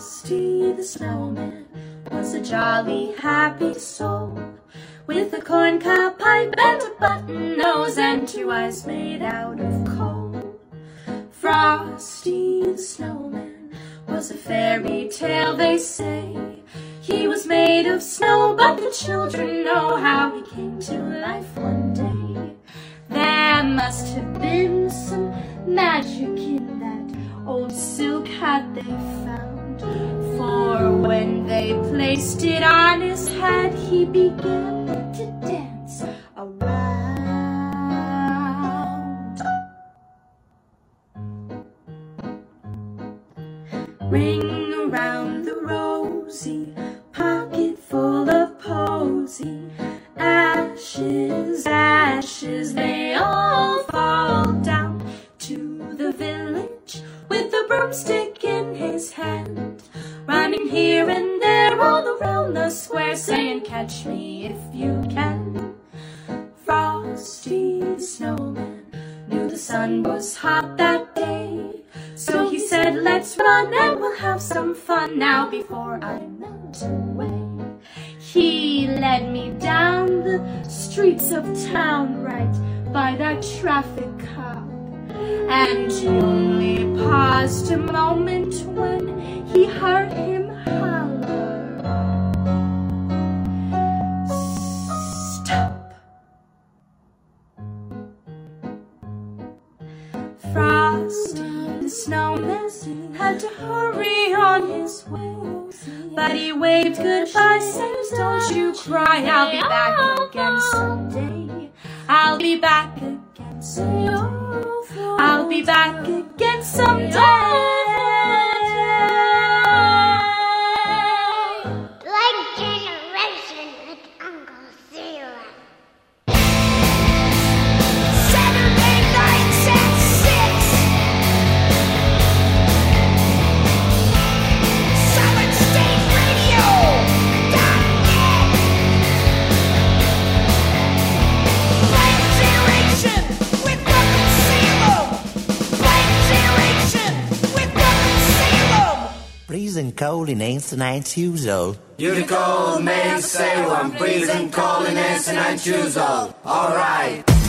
Frosty the Snowman was a jolly, happy soul with a corncob pipe and a button nose and two eyes made out of coal. Frosty the Snowman was a fairy tale, they say. He was made of snow, but the children know how he came to life one day. There must have been some magic in that old silk hat they found. For when they placed it on his head, he began before I melt away. He led me down the streets of town right by that traffic cop. And he only paused a moment when he heard him high. had to hurry on his way. But he waved goodbye, says, Don't you cry, I'll be back again someday. I'll be back again someday. I'll be back again someday. freezing cold and it's nine old. You the cold man, say well, I'm freezing cold and it's nine old. All right.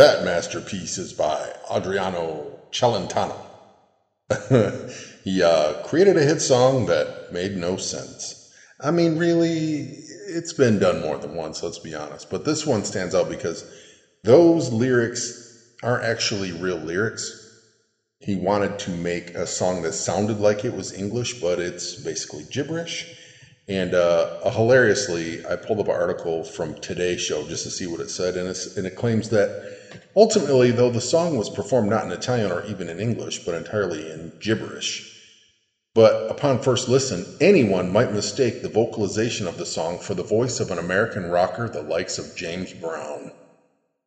That masterpiece is by Adriano Celentano. he uh, created a hit song that made no sense. I mean, really, it's been done more than once, let's be honest. But this one stands out because those lyrics aren't actually real lyrics. He wanted to make a song that sounded like it was English, but it's basically gibberish. And uh, hilariously, I pulled up an article from Today's Show just to see what it said, and, and it claims that ultimately, though the song was performed not in Italian or even in English, but entirely in gibberish, but upon first listen, anyone might mistake the vocalization of the song for the voice of an American rocker the likes of James Brown.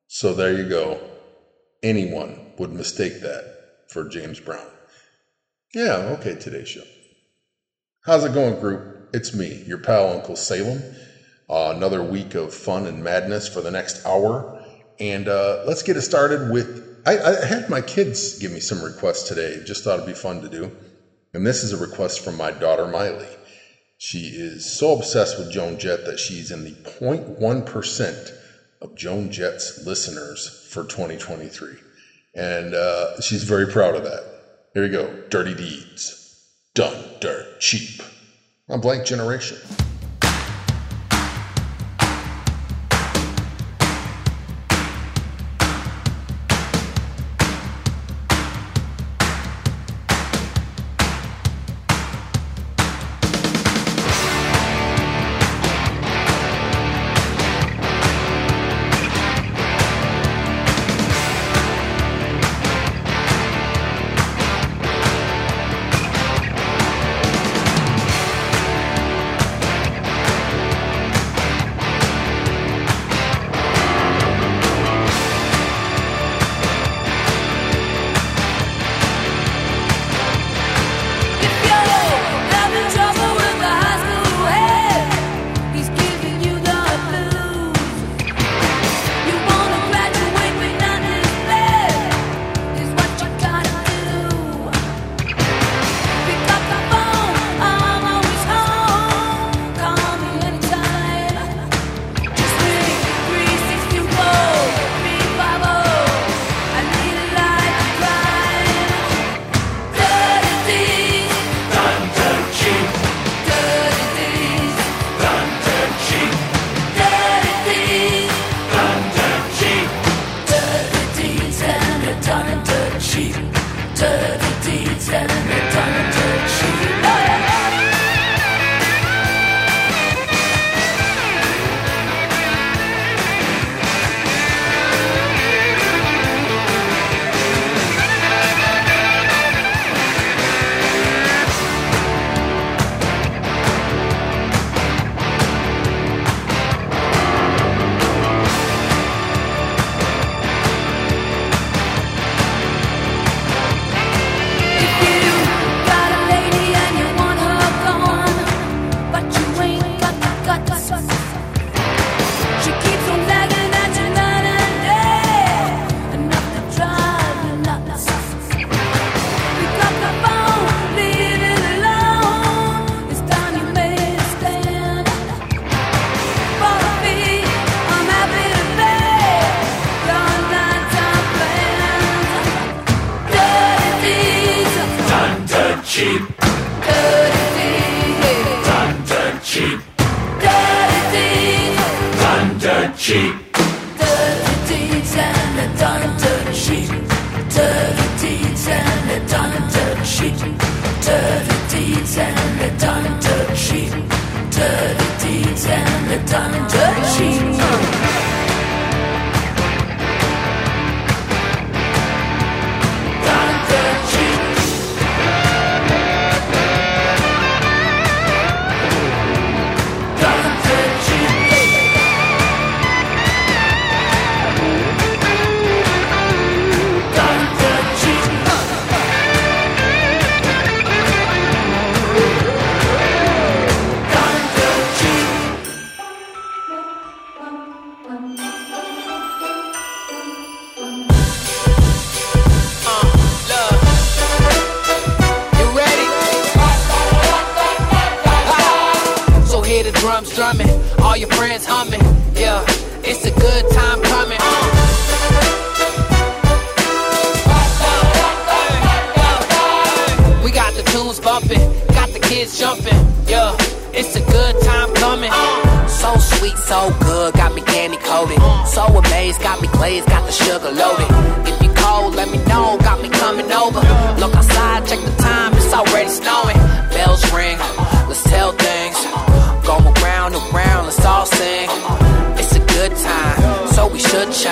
So there you go. Anyone would mistake that for James Brown. Yeah, okay, today's show. How's it going, group? It's me, your pal, Uncle Salem. Uh, another week of fun and madness for the next hour. And uh, let's get it started with. I, I had my kids give me some requests today. Just thought it'd be fun to do. And this is a request from my daughter, Miley. She is so obsessed with Joan Jett that she's in the 0.1% of Joan Jett's listeners for 2023. And uh, she's very proud of that. Here we go Dirty Deeds. Done dirt cheap on Blank Generation.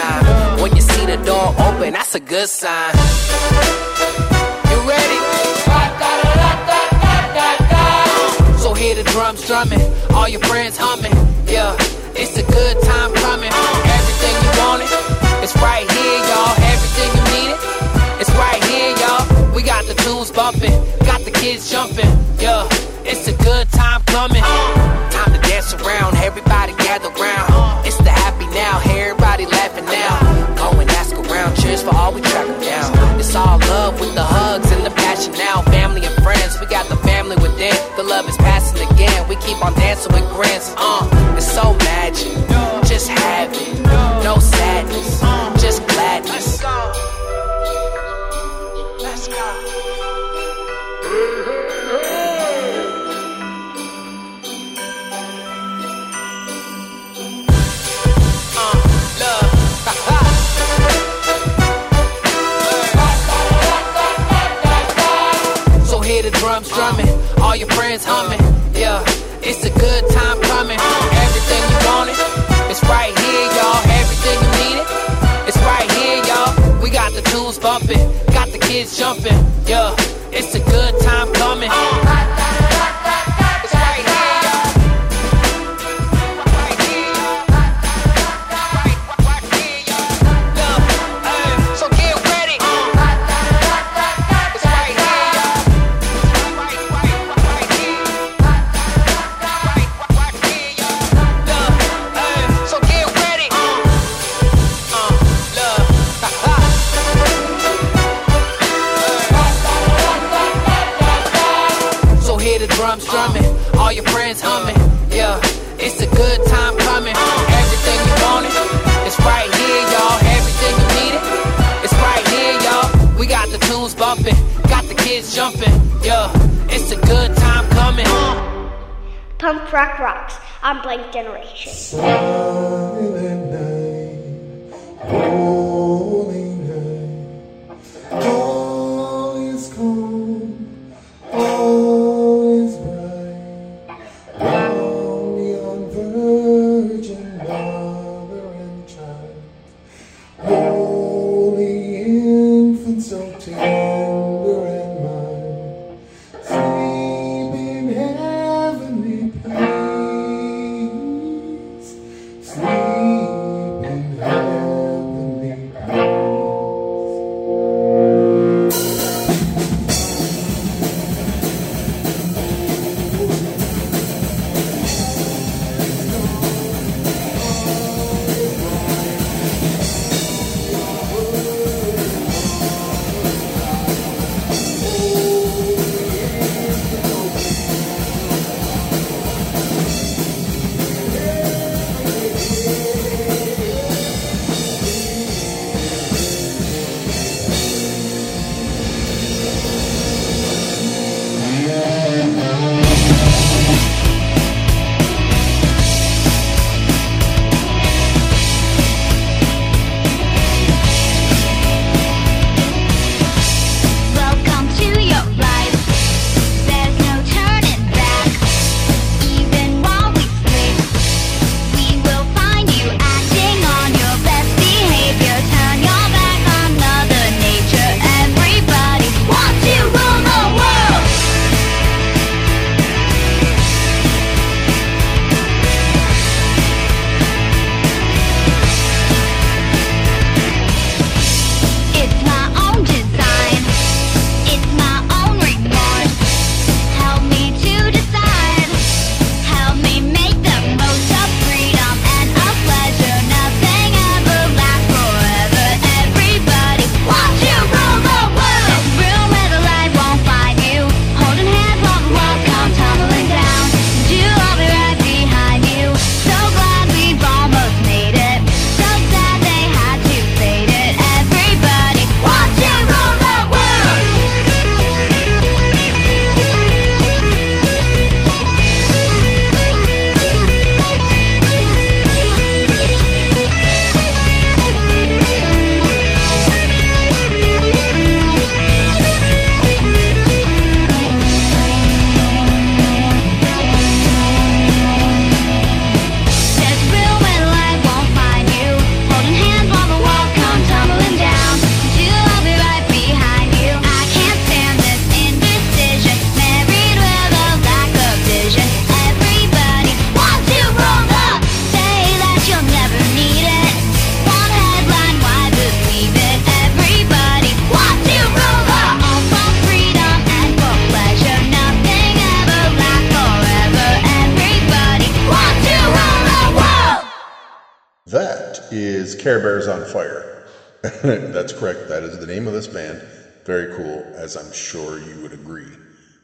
Chime. When you see the door open, that's a good sign. You ready? So hear the drums drumming, all your friends humming. Yeah, it's a good time coming. Everything you wanted, it's right here, y'all. Everything you needed, it's right here, y'all. We got the tunes bumping, got the kids jumping. Yeah, it's a good time coming. Time to dance around, everybody gather round. Everybody laughing now. Go and ask around, cheers for all we track 'em down. It's all love with the hugs and the passion now. Family and friends, we got the family within. The love is passing again, we keep on dancing with grins. Uh, it's so your friends humming. Yeah, it's a good time coming. Everything you wanted, it's right here, y'all. Everything you needed, it's right here, y'all. We got the tunes bumping, got the kids jumping. Yeah, drums drumming, all your friends humming. Yeah, it's a good time coming. Everything you wanted, it's right here, y'all. Everything you needed, it's right here, y'all. We got the tunes bumping, got the kids jumping. Yeah, it's a good time coming. Punk Rock Rocks on Blank Generation. Silent night, holy night,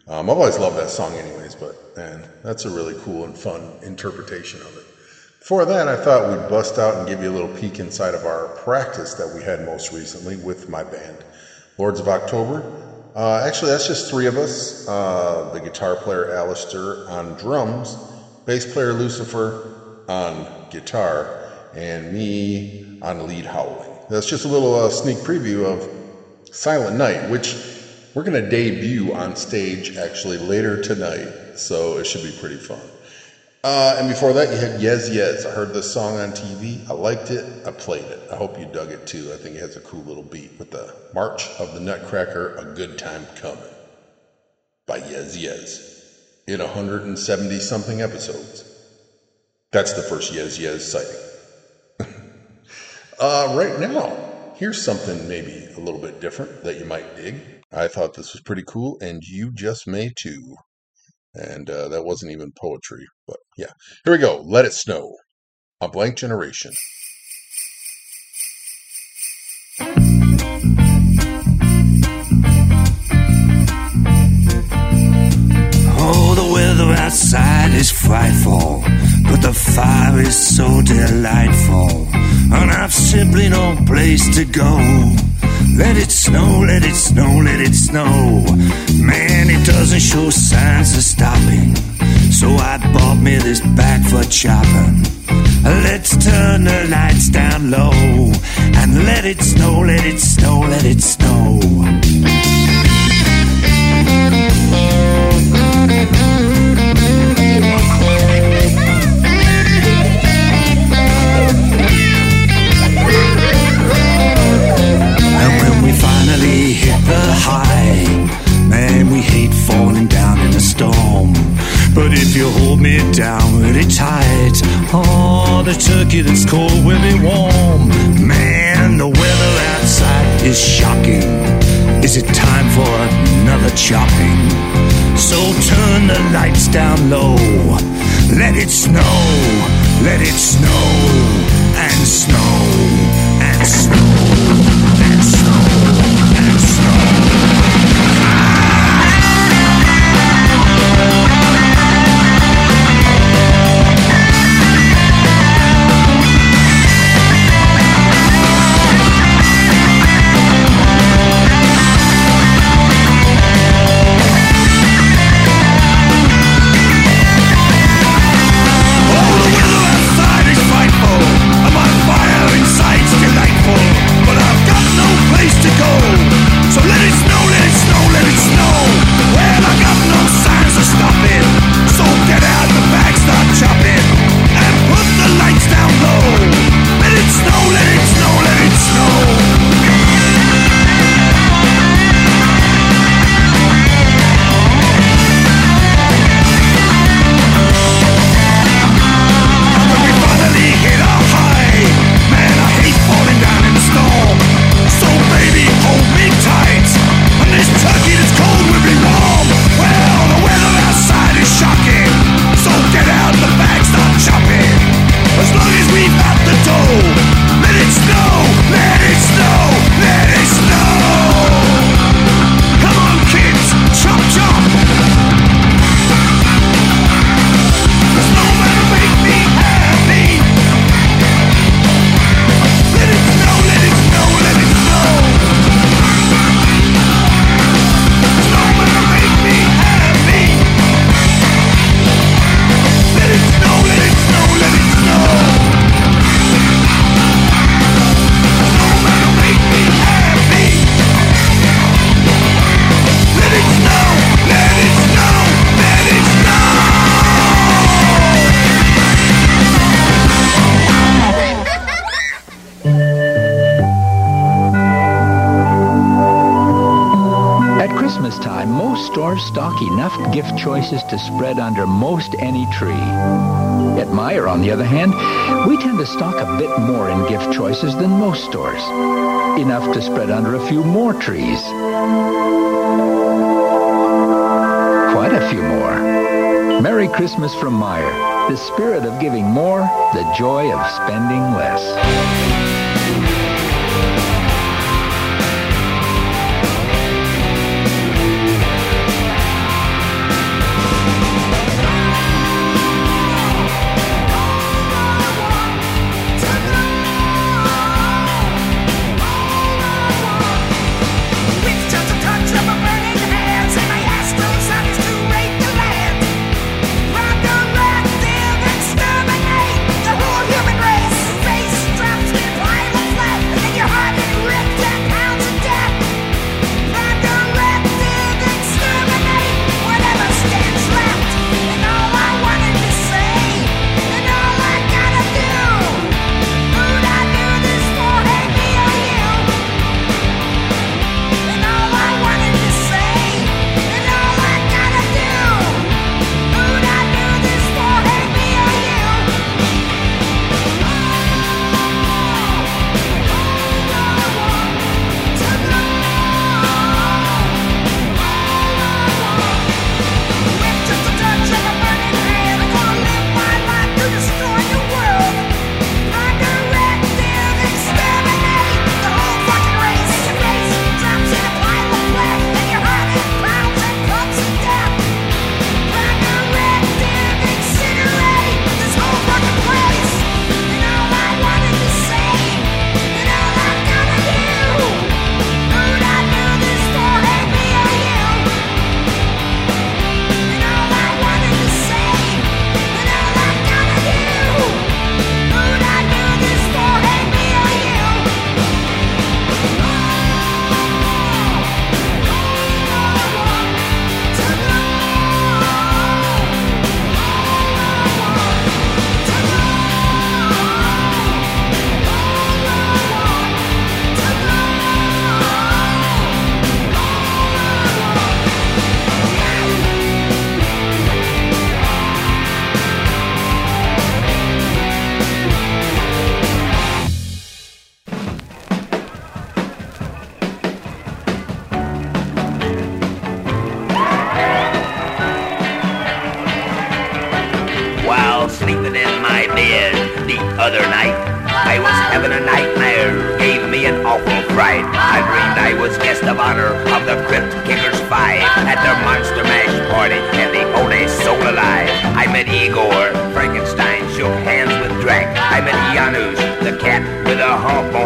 Um, I've always loved that song, anyways, but man, that's a really cool and fun interpretation of it. Before that, I thought we'd bust out and give you a little peek inside of our practice that we had most recently with my band, Lords of October. Uh, actually, that's just three of us uh, the guitar player Alistair on drums, bass player Lucifer on guitar, and me on lead howling. That's just a little uh, sneak preview of Silent Night, which we're going to debut on stage actually later tonight, so it should be pretty fun. Uh, and before that, you had Yes Yes. I heard this song on TV. I liked it. I played it. I hope you dug it too. I think it has a cool little beat with the March of the Nutcracker, A Good Time Coming by Yes Yes in 170 something episodes. That's the first Yes Yes sighting. uh, right now, here's something maybe a little bit different that you might dig. I thought this was pretty cool, and you just may too. And uh, that wasn't even poetry, but yeah. Here we go. Let It Snow. A Blank Generation. Outside is frightful, but the fire is so delightful, and I've simply no place to go. Let it snow, let it snow, let it snow. Man, it doesn't show signs of stopping. So I bought me this bag for chopping. Let's turn the lights down low and let it snow, let it snow, let it snow. Lights down low. Let it snow, let it snow, and snow, and snow, and snow, and snow. Choices to spread under most any tree. At Meijer, on the other hand, we tend to stock a bit more in gift choices than most stores. Enough to spread under a few more trees. Quite a few more. Merry Christmas from Meijer. The spirit of giving more, the joy of spending less.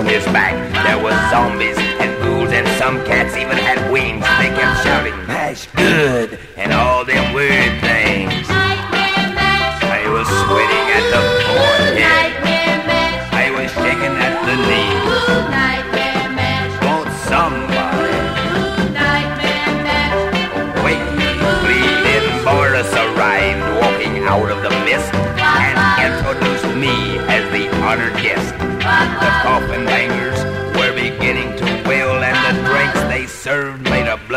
On his back. There was zombies and ghouls and some cats even had wings. They kept shouting, mash good,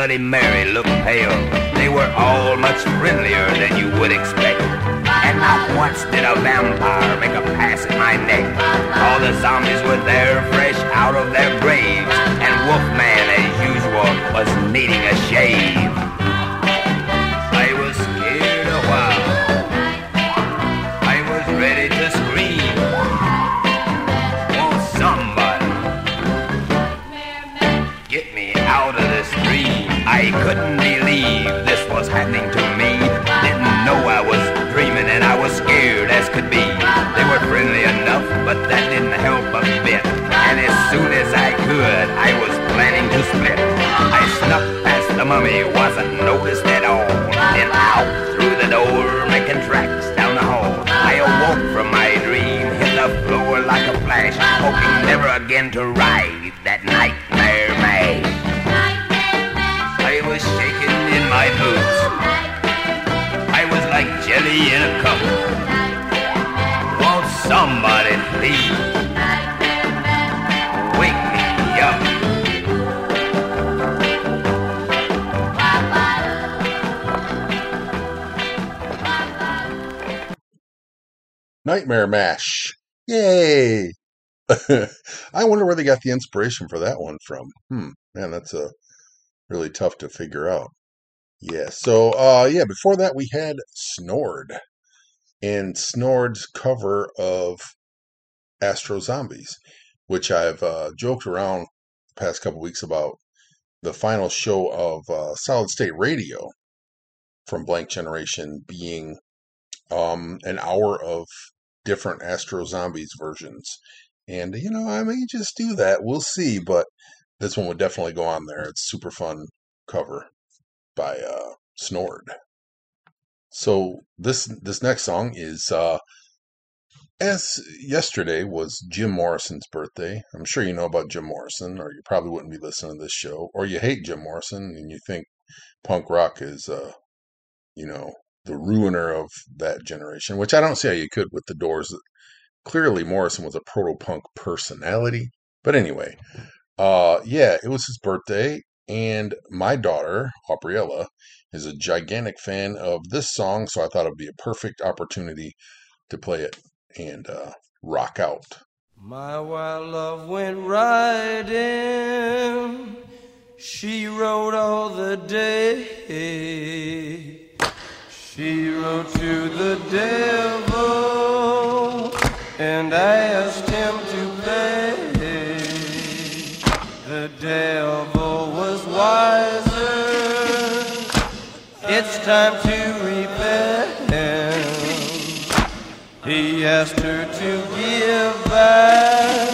Bloody Mary looked pale. They were all much friendlier than you would expect. And not once did a vampire make a pass at my neck. All the zombies were there, fresh out of their graves, and Wolfman, as usual, was needing a shave. Couldn't believe this was happening to me. Didn't know I was dreaming and I was scared as could be. They were friendly enough, but that didn't help a bit. And as soon as I could, I was planning to split. I snuck past the mummy, wasn't noticed at all. Then out through the door, making tracks down the hall. I awoke from my dream, hit the floor like a flash, hoping never again to ride somebody please wake me up? Nightmare Mash. Yay! I wonder where they got the inspiration for that one from. Hmm, man, that's a really tough to figure out. Yeah, so uh yeah, before that we had Snord. And Snord's cover of Astro Zombies, which I've uh, joked around the past couple weeks about the final show of uh, Solid State Radio from Blank Generation being um, an hour of different Astro Zombies versions. And, you know, I may just do that. We'll see. But this one would definitely go on there. It's super fun cover by uh, Snord. So this this next song is uh, as yesterday was Jim Morrison's birthday. I'm sure you know about Jim Morrison, or you probably wouldn't be listening to this show, or you hate Jim Morrison and you think punk rock is, uh, you know, the ruiner of that generation. Which I don't see how you could with the Doors. Clearly, Morrison was a proto punk personality. But anyway, uh, yeah, it was his birthday, and my daughter, Aubriella, is a gigantic fan of this song, so I thought it would be a perfect opportunity to play it and uh, rock out. My wild love went riding. She rode all the day. She rode to the devil and I asked him to pay. The devil It's time to repent. He asked her to give back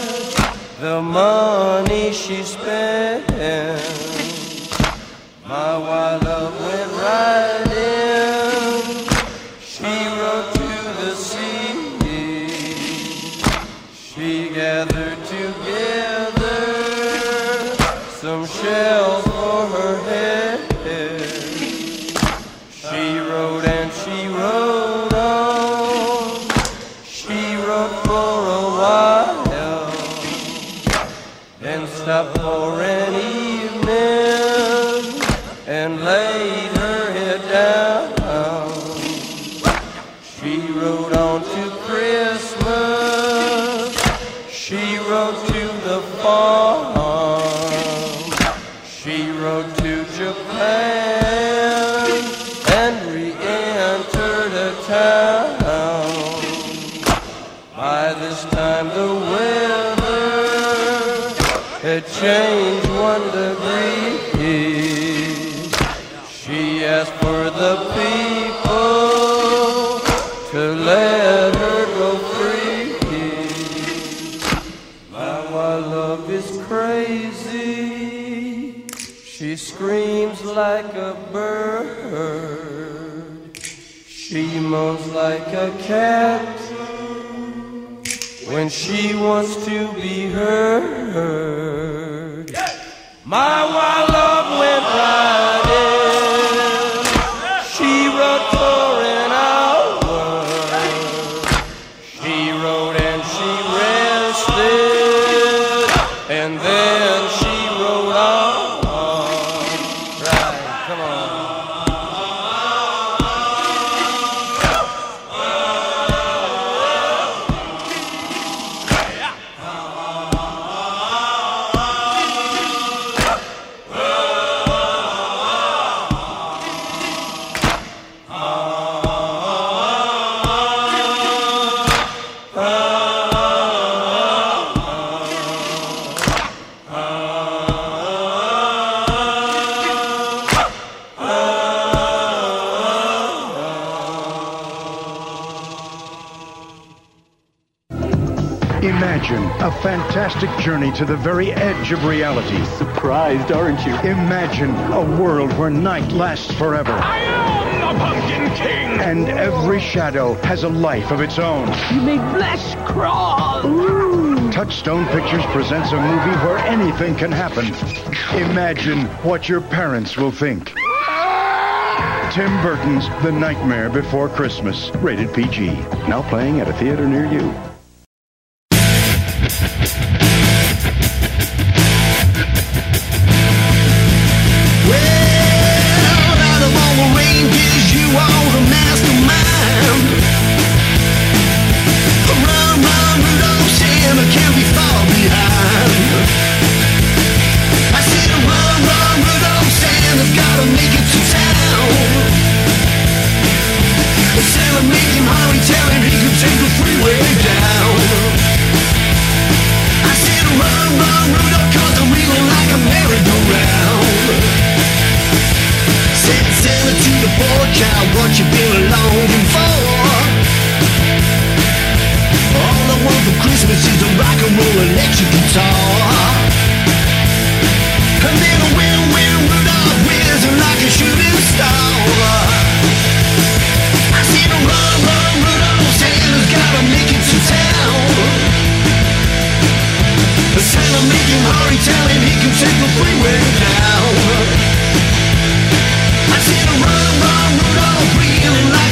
the money she spent. A cat when she wants to be heard. Fantastic journey to the very edge of reality. Surprised, aren't you? Imagine a world where night lasts forever. I am the Pumpkin King! And every shadow has a life of its own. You make flesh crawl! Ooh. Touchstone Pictures presents a movie where anything can happen. Imagine what your parents will think. Tim Burton's The Nightmare Before Christmas, rated PG. Now playing at a theater near you. You've been longing for. All I want for Christmas is a rock and roll electric guitar. And then a win win Rudolph whizzing like a shooting star. I see him run, run, Rudolph, Santa's gotta make it to town. Santa him hurry, tell him he can take the freeway down. I see him run, run, Rudolph, reeling like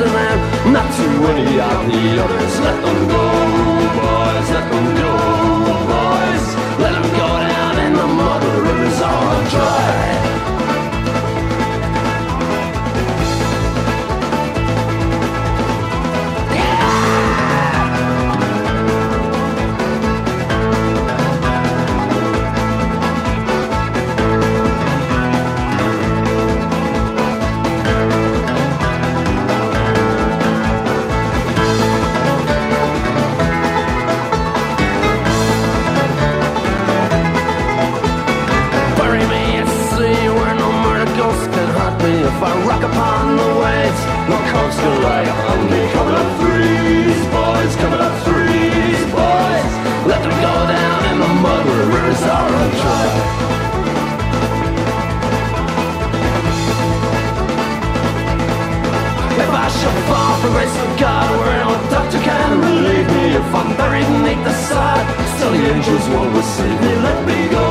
and them Not to any of the others. Let them go, boys, let them go, coast can lie on Coming up threes, boys, coming up threes, boys Let them go down in the mud where rivers are undry If I shall fall from grace of God Where no doctor can relieve me. If I'm buried beneath the sod Still the angels won't receive me. Let me go,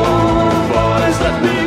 boys, let me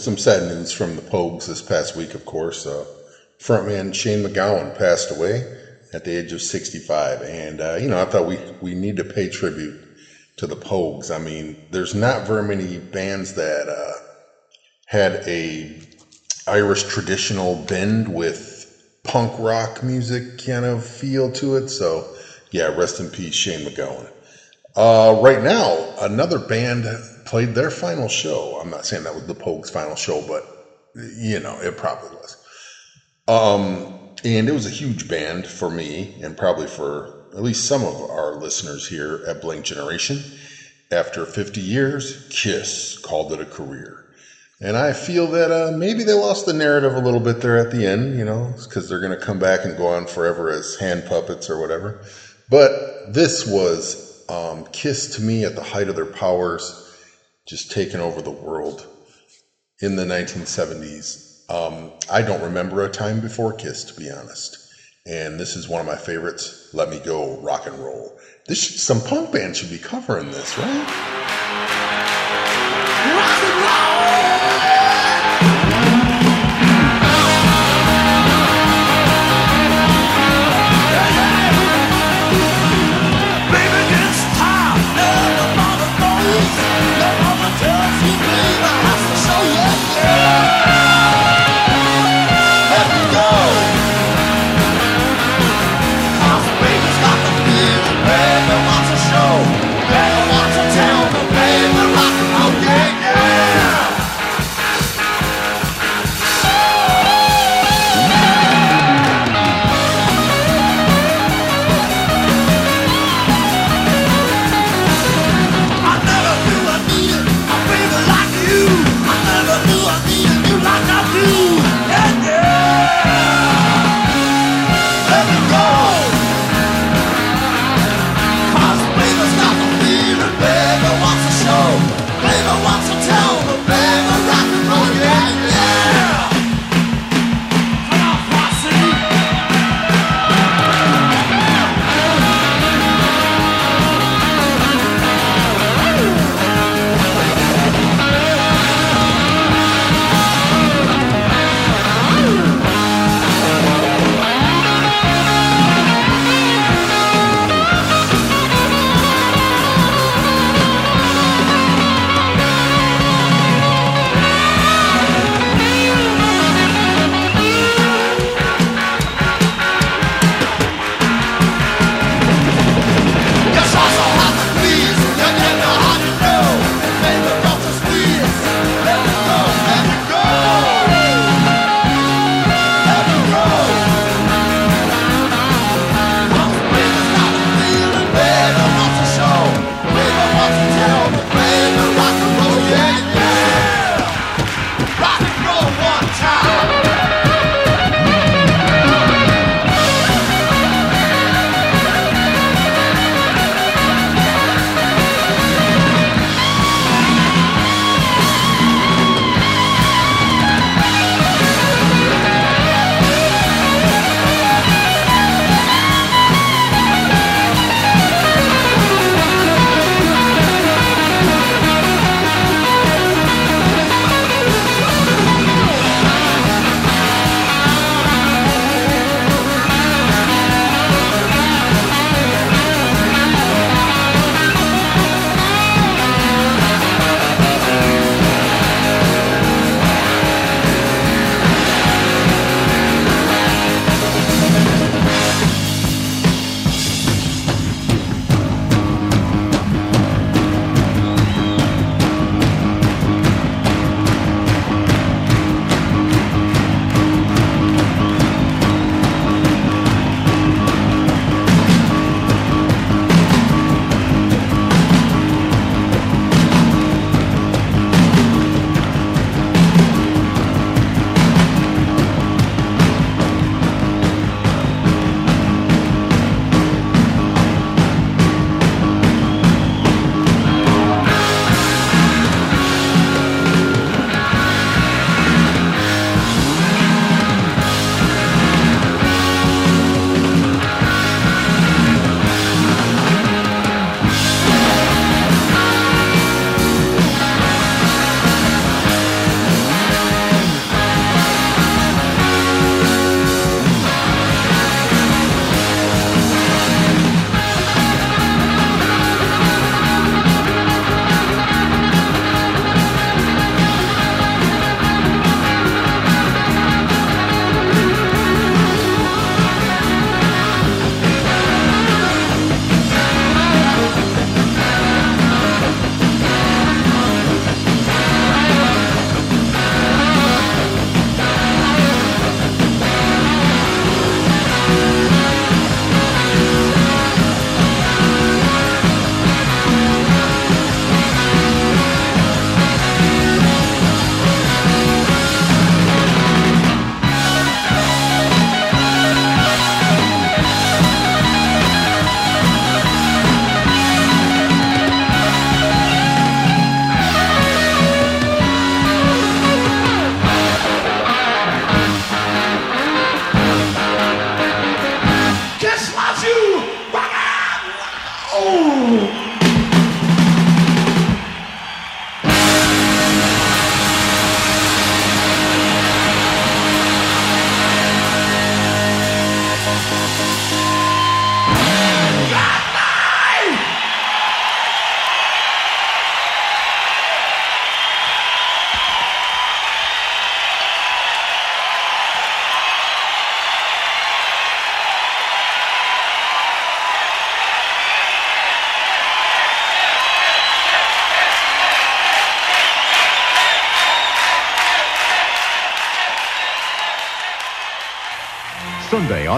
some sad news from the Pogues this past week, of course. Uh, frontman Shane MacGowan passed away at the age of 65. And, uh, you know, I thought we, we need to pay tribute to the Pogues. I mean, there's not very many bands that uh, had a Irish traditional bend with punk rock music kind of feel to it. So, yeah, rest in peace, Shane MacGowan. Uh, right now, another band played their final show. I'm not saying that was the Pogues' final show, but you know, it probably was. Um, and it was a huge band for me, and probably for at least some of our listeners here at Blank Generation. After 50 years, Kiss called it a career. And I feel that uh, maybe they lost the narrative a little bit there at the end, you know, because they're going to come back and go on forever as hand puppets or whatever. But this was um, Kiss to me at the height of their powers, just taken over the world in the 1970s. Um, I don't remember a time before Kiss, to be honest. And this is one of my favorites. Let me go, rock and roll. This should, some punk band should be covering this, right? Rock and roll,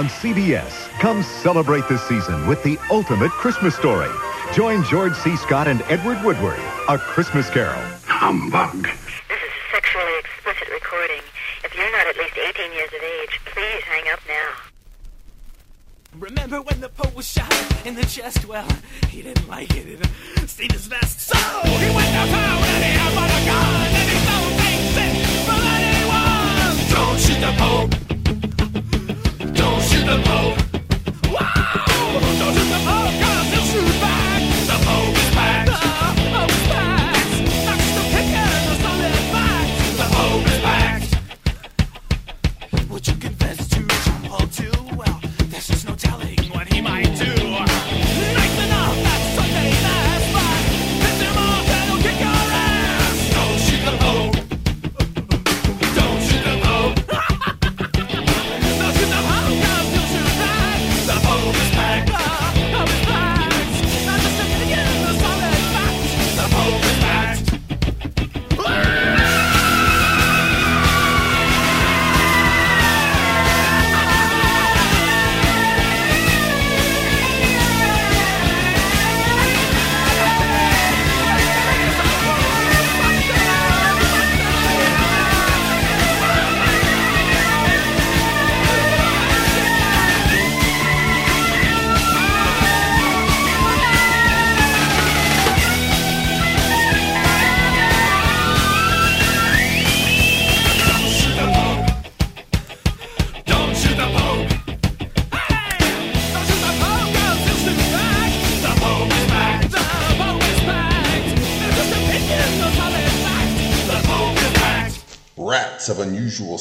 on CBS. Come celebrate this season with the ultimate Christmas story. Join George C. Scott and Edward Woodward, A Christmas Carol. Humbug. This is a sexually explicit recording. If you're not at least 18 years of age, please hang up now. Remember when the Pope was shot in the chest? Well, he didn't like it. It stayed his vest. So he went to town and he had a gun and he don't take shit from anyone. Don't shoot the Pope. The Pope. Wow! The Pope,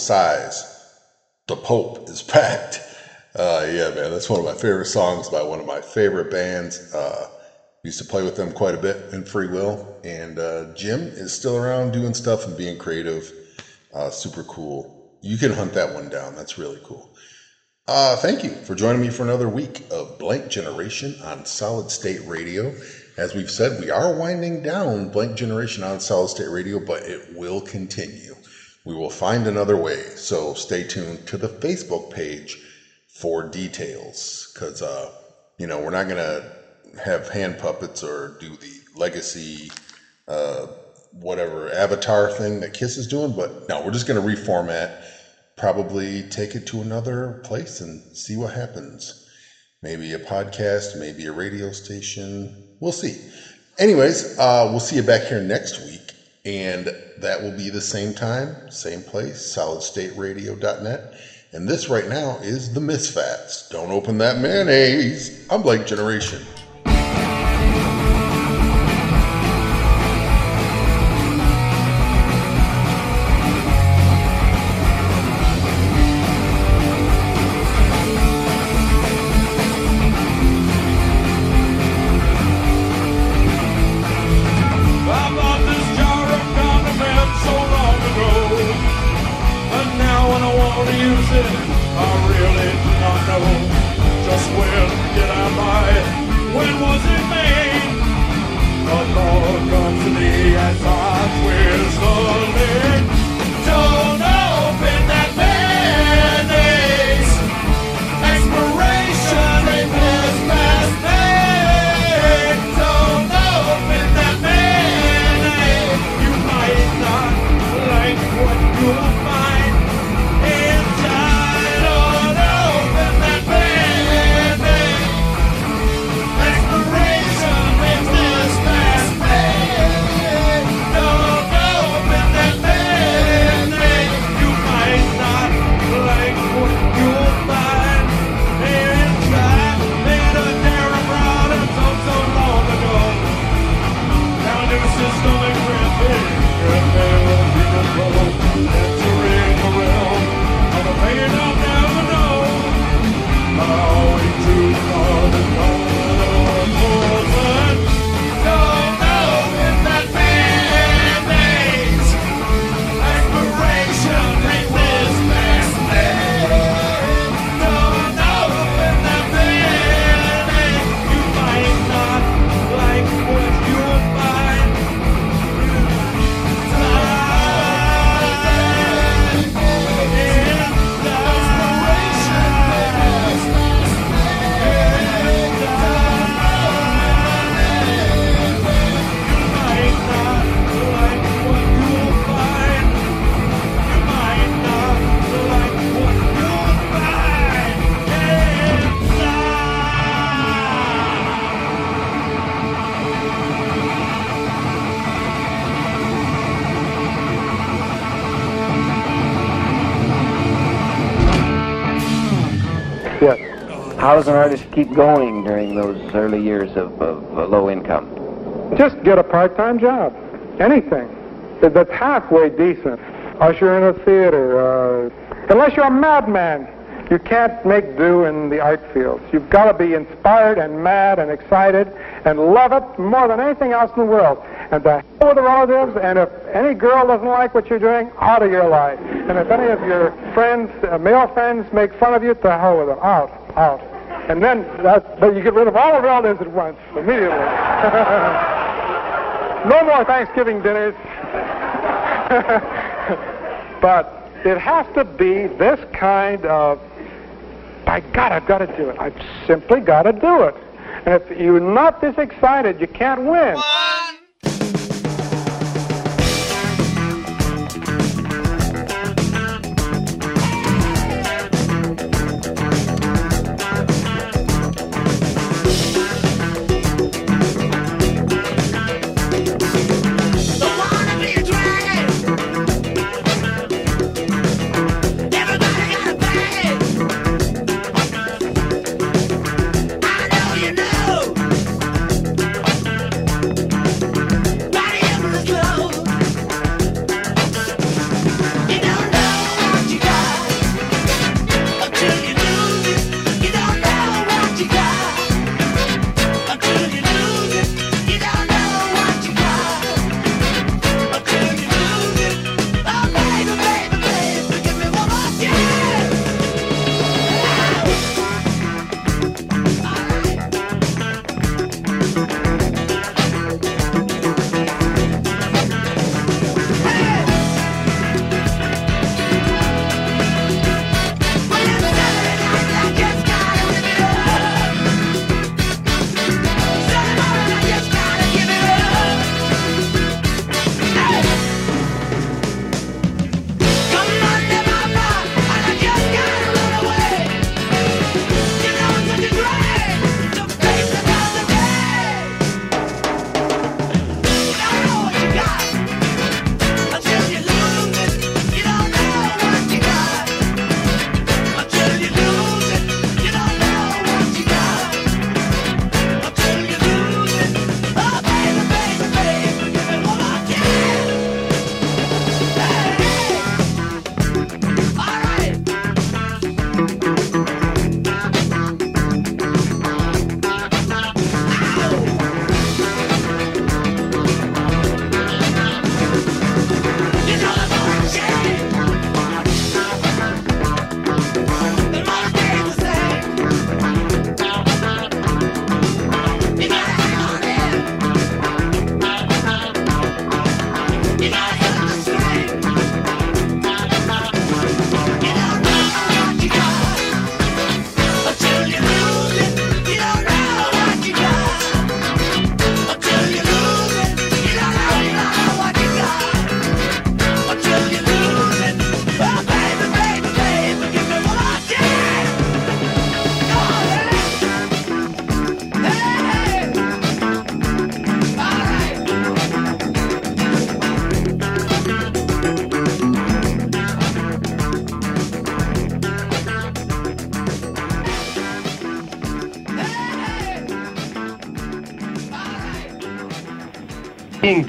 size. The Pope is packed. Uh, yeah, man, that's one of my favorite songs by one of my favorite bands. Uh, used to play with them quite a bit in Free Will, and uh, Jim is still around doing stuff and being creative. Uh, super cool. You can hunt that one down. That's really cool. Uh, thank you for joining me for another week of Blank Generation on Solid State Radio. As we've said, we are winding down Blank Generation on Solid State Radio, but it will continue. We will find another way. So stay tuned to the Facebook page for details because, uh, you know, we're not going to have hand puppets or do the legacy, uh, whatever avatar thing that Kiss is doing, but no, we're just going to reformat, probably take it to another place and see what happens. Maybe a podcast, maybe a radio station. We'll see. Anyways, uh, we'll see you back here next week, and that will be the same time, same place, solidstateradio.net. And this right now is the Misfits. Don't open that mayonnaise. I'm Blank Generation. Does an artist keep going during those early years of, of uh, low income? Just get a part-time job. Anything that's halfway decent. Usher in a theater. Uh, unless you're a madman, you can't make do in the art fields. You've got to be inspired and mad and excited and love it more than anything else in the world. And the hell with the relatives, and if any girl doesn't like what you're doing, out of your life. And if any of your friends, uh, male friends, make fun of you, to hell with them. Out, out. And then, that, but you get rid of all the relatives at once, immediately. no more Thanksgiving dinners. but it has to be this kind of, by God, I've got to do it. I've simply got to do it. And if you're not this excited, you can't win.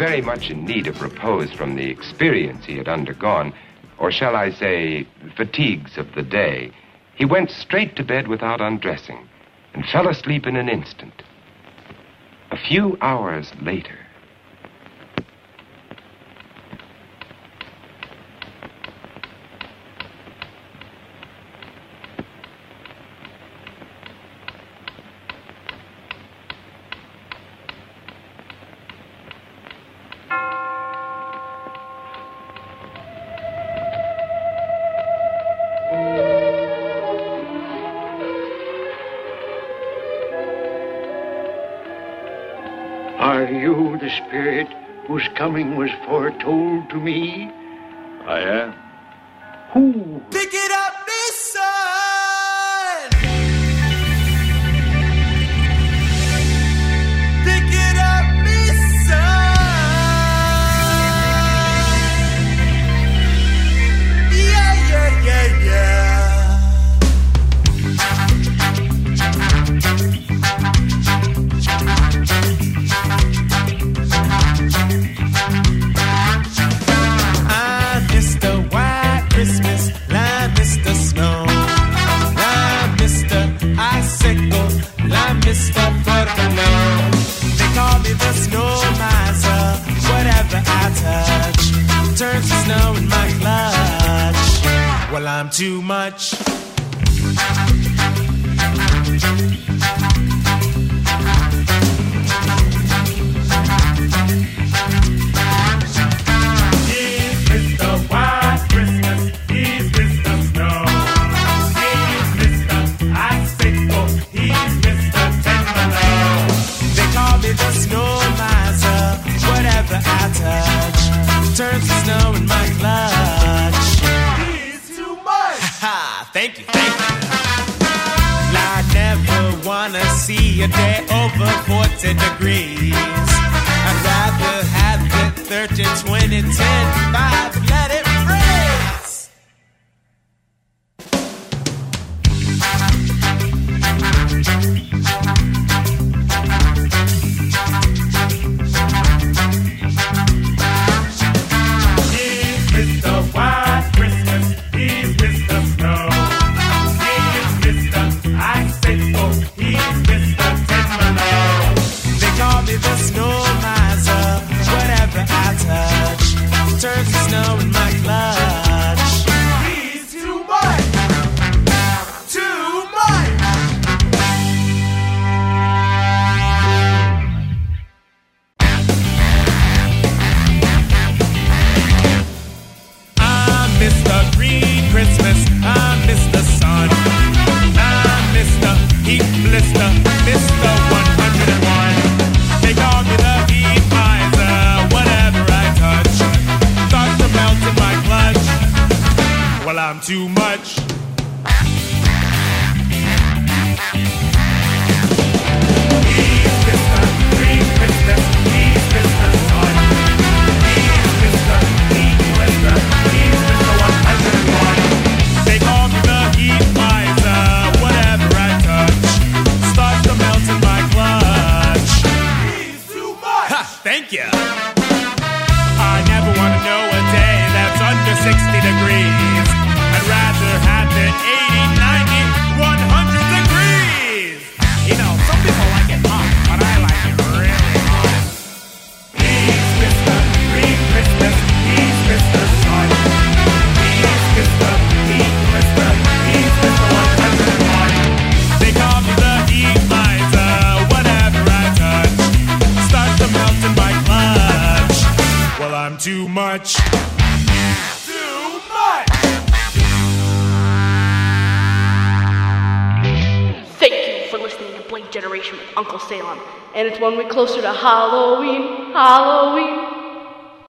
Very much in need of repose from the experience he had undergone, or shall I say, fatigues of the day, he went straight to bed without undressing and fell asleep in an instant. A few hours later, to me? I am. Who? Pick it turns to snow in my clutch. Well, I'm too much. with the snow in my clutch. It's too much. Ha Thank you. Thank you. I never wanna see a day over 40 degrees. I'd rather have the 30, 20, 10, 5. Let it freeze.